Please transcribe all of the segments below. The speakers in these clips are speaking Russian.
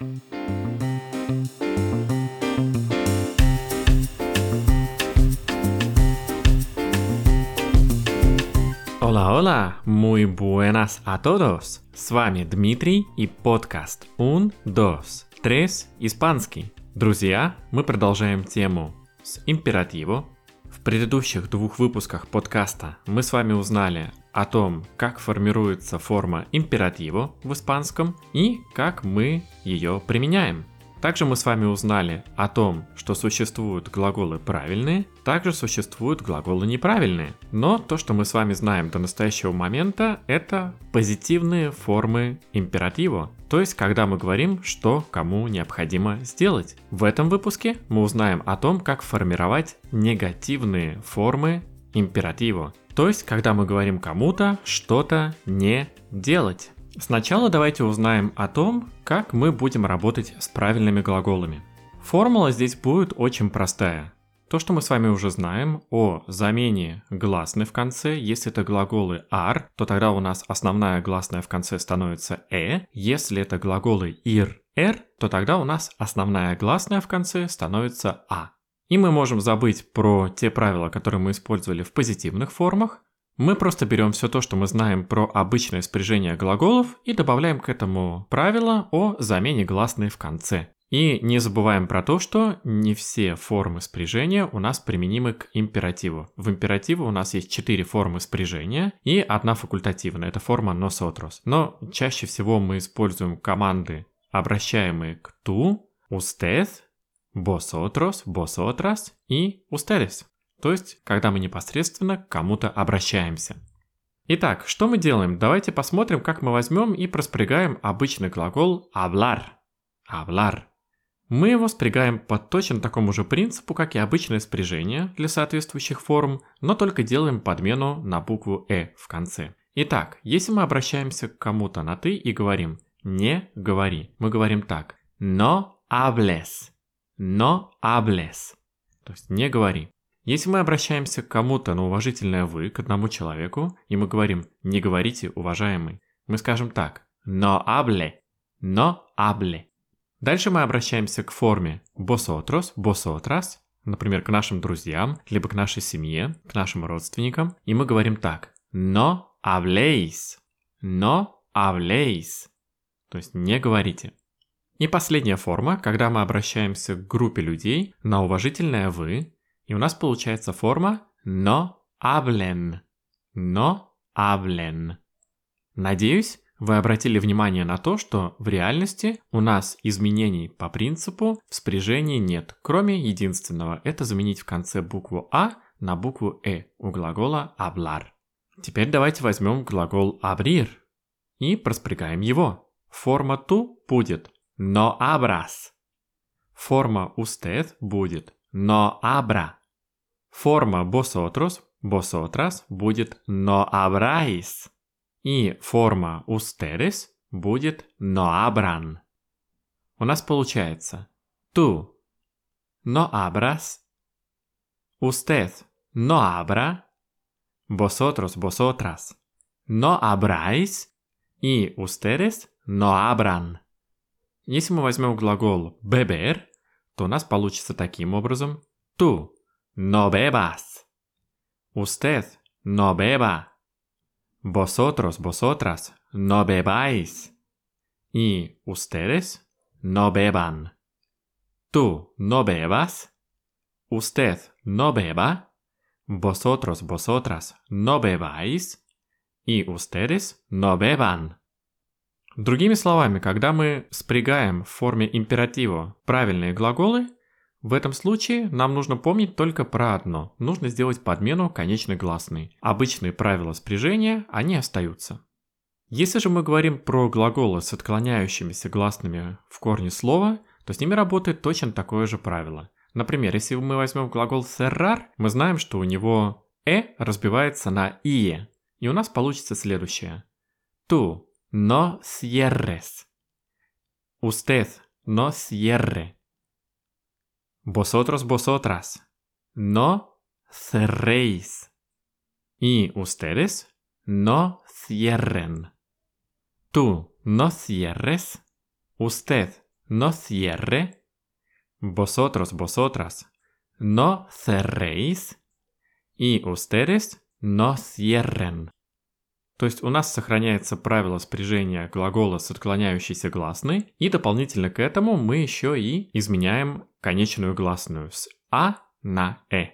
Hola, hola, muy buenas a todos. С вами Дмитрий и подкаст Un, dos, tres, испанский. Друзья, мы продолжаем тему с императиво. В предыдущих двух выпусках подкаста мы с вами узнали о том, как формируется форма императиво в испанском и как мы ее применяем. Также мы с вами узнали о том, что существуют глаголы правильные, также существуют глаголы неправильные. Но то, что мы с вами знаем до настоящего момента, это позитивные формы императива. То есть, когда мы говорим, что кому необходимо сделать. В этом выпуске мы узнаем о том, как формировать негативные формы императива. То есть, когда мы говорим кому-то что-то не делать. Сначала давайте узнаем о том, как мы будем работать с правильными глаголами. Формула здесь будет очень простая. То, что мы с вами уже знаем о замене гласной в конце, если это глаголы are, то тогда у нас основная гласная в конце становится э. Если это глаголы ir, er, то тогда у нас основная гласная в конце становится а. И мы можем забыть про те правила, которые мы использовали в позитивных формах, мы просто берем все то, что мы знаем про обычное спряжение глаголов и добавляем к этому правило о замене гласной в конце. И не забываем про то, что не все формы спряжения у нас применимы к императиву. В императиве у нас есть четыре формы спряжения и одна факультативная, это форма nosotros. Но чаще всего мы используем команды, обращаемые к tu, usted, vosotros, vosotras и ustedes то есть когда мы непосредственно к кому-то обращаемся. Итак, что мы делаем? Давайте посмотрим, как мы возьмем и проспрягаем обычный глагол hablar. Hablar. Мы его спрягаем по точно такому же принципу, как и обычное спряжение для соответствующих форм, но только делаем подмену на букву «э» в конце. Итак, если мы обращаемся к кому-то на «ты» и говорим «не говори», мы говорим так «no hables», «no hables», то есть «не говори». Если мы обращаемся к кому-то на уважительное «вы», к одному человеку, и мы говорим «не говорите, уважаемый», мы скажем так «no hable», «no hable». Дальше мы обращаемся к форме «vosotros», «vosotras», например, к нашим друзьям, либо к нашей семье, к нашим родственникам, и мы говорим так «no habléis», «no habléis», то есть «не говорите». И последняя форма, когда мы обращаемся к группе людей на уважительное «вы», и у нас получается форма no hablen. No hablen. Надеюсь, вы обратили внимание на то, что в реальности у нас изменений по принципу в спряжении нет, кроме единственного. Это заменить в конце букву А на букву Э у глагола hablar. Теперь давайте возьмем глагол abrir и проспрягаем его. Форма ту будет no abras. Форма usted будет no abra. Форма vosotros, vosotras будет no habráis. И форма ustedes будет no abran. У нас получается tú no abras, usted no abra, vosotros, vosotras no abráis и ustedes no abran. Если мы возьмем глагол beber, то у нас получится таким образом tú no bebas. Usted no beba. Vosotros, vosotras, no bebáis. Y ustedes no beban. Tú no bebas. Usted no beba. Vosotros, vosotras, no bebáis. И ustedes no beban. Другими словами, когда мы спрягаем в форме императива правильные глаголы, в этом случае нам нужно помнить только про одно. Нужно сделать подмену конечной гласной. Обычные правила спряжения, они остаются. Если же мы говорим про глаголы с отклоняющимися гласными в корне слова, то с ними работает точно такое же правило. Например, если мы возьмем глагол cerrar, мы знаем, что у него «э» разбивается на «ие», и у нас получится следующее. Tú no cierres. Usted no cierre. Vosotros, vosotras, no cerréis. Y ustedes no cierren. Tú no cierres. Usted no cierre. Vosotros, vosotras, no cerréis. И ustedes no cierren. То есть у нас сохраняется правило спряжения глагола с отклоняющейся гласной, и дополнительно к этому мы еще и изменяем конечную гласную с а на э.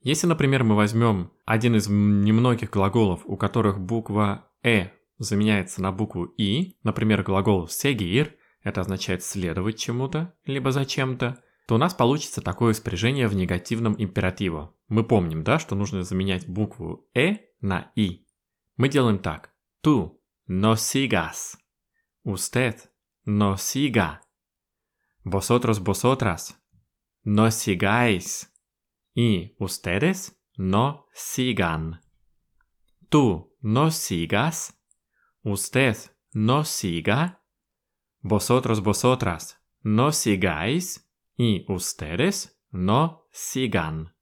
Если, например, мы возьмем один из немногих глаголов, у которых буква э заменяется на букву и, например, глагол seguir, это означает следовать чему-то, либо зачем-то, то у нас получится такое спряжение в негативном императиве. Мы помним, да, что нужно заменять букву «э» на «и». Мы делаем так. Tú no sigas. Usted no siga. Vosotros, vosotras no sigáis. Y ustedes no sigan. Tú no sigas. Usted no siga. Vosotros, vosotras no sigáis. И ustedes no sigan.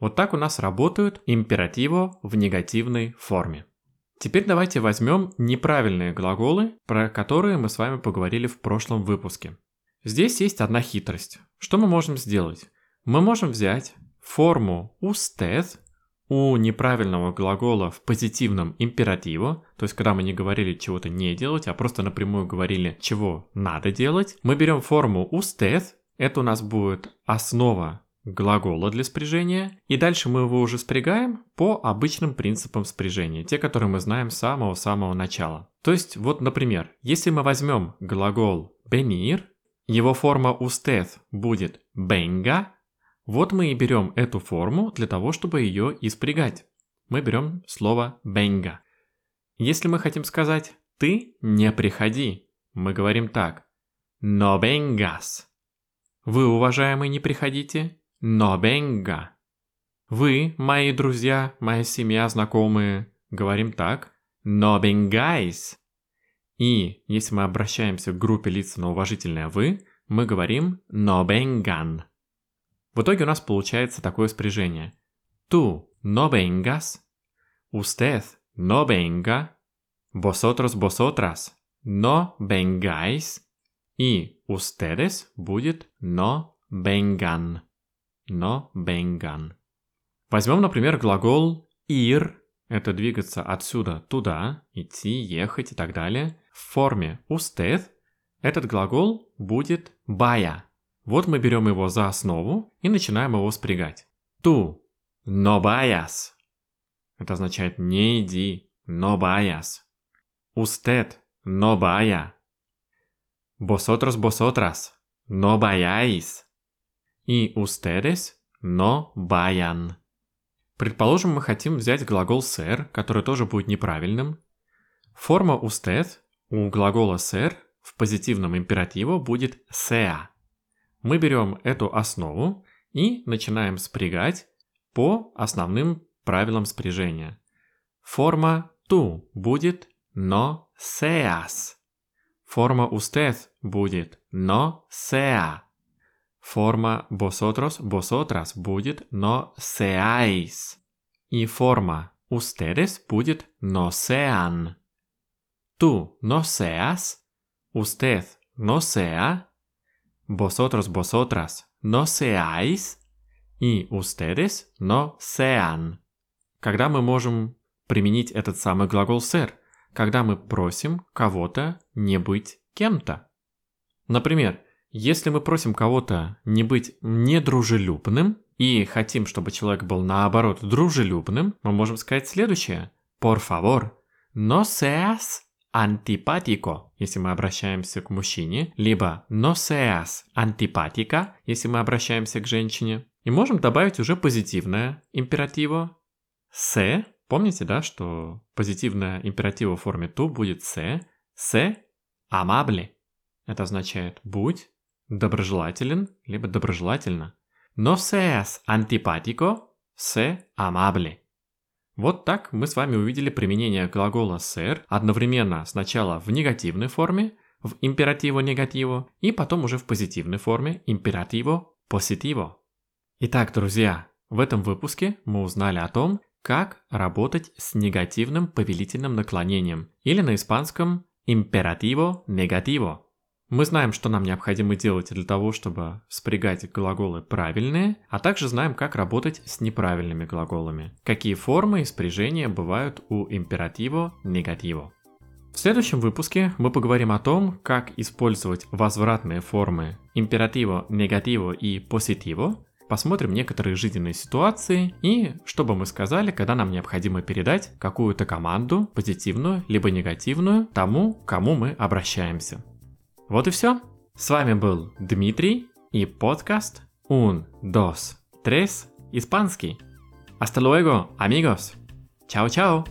Вот так у нас работают императиво в негативной форме. Теперь давайте возьмем неправильные глаголы, про которые мы с вами поговорили в прошлом выпуске. Здесь есть одна хитрость. Что мы можем сделать? Мы можем взять форму usted у неправильного глагола в позитивном императиве, то есть когда мы не говорили чего-то не делать, а просто напрямую говорили, чего надо делать, мы берем форму usted, это у нас будет основа глагола для спряжения, и дальше мы его уже спрягаем по обычным принципам спряжения, те, которые мы знаем с самого-самого начала. То есть, вот, например, если мы возьмем глагол venir, его форма usted будет venga, вот мы и берем эту форму для того, чтобы ее и спрягать. Мы берем слово venga. Если мы хотим сказать «ты не приходи», мы говорим так «no vengas». Вы, уважаемый, не приходите, но venga. Вы, мои друзья, моя семья, знакомые, говорим так. Но vengáis. И если мы обращаемся к группе лиц на уважительное «вы», мы говорим «no vengan». В итоге у нас получается такое спряжение. Tú no vengas, usted no venga, vosotros, vosotras no vengáis, и ustedes будет no vengan но vengan. Возьмем, например, глагол ir, это двигаться отсюда туда, идти, ехать и так далее. В форме usted этот глагол будет baya. Вот мы берем его за основу и начинаем его спрягать. Tú no vayas. Это означает не иди, no vayas. Usted no vaya. Vosotros, vosotras no vayáis и ustedes no vayan. Предположим, мы хотим взять глагол ser, который тоже будет неправильным. Форма usted у глагола ser в позитивном императиве будет sea. Мы берем эту основу и начинаем спрягать по основным правилам спряжения. Форма tu будет no seas. Форма usted будет no sea. Форма vosotros, vosotras будет no seáis. И форма ustedes будет no sean. Tú no seas, usted no sea, vosotros, vosotras no seáis и ustedes no sean. Когда мы можем применить этот самый глагол ser? Когда мы просим кого-то не быть кем-то. Например, если мы просим кого-то не быть недружелюбным и хотим, чтобы человек был наоборот дружелюбным, мы можем сказать следующее. Por favor, no seas antipático, если мы обращаемся к мужчине, либо no seas antipática, если мы обращаемся к женщине. И можем добавить уже позитивное императиво. Se, помните, да, что позитивное императиво в форме tu будет se, se amable. Это означает «будь доброжелателен, либо доброжелательно. Но seas antipático, se amable. Вот так мы с вами увидели применение глагола ser одновременно сначала в негативной форме, в императиво-негативо, и потом уже в позитивной форме императиво-поситиво. Итак, друзья, в этом выпуске мы узнали о том, как работать с негативным повелительным наклонением, или на испанском императиво-негативо. Мы знаем, что нам необходимо делать для того, чтобы спрягать глаголы правильные, а также знаем, как работать с неправильными глаголами. Какие формы и спряжения бывают у императива негатива. В следующем выпуске мы поговорим о том, как использовать возвратные формы императива, негатива и поситива, посмотрим некоторые жизненные ситуации и что бы мы сказали, когда нам необходимо передать какую-то команду, позитивную либо негативную, тому, к кому мы обращаемся. Вот и все. С вами был Дмитрий и подкаст Un, dos, tres, испанский. Hasta luego, amigos. Чао-чао.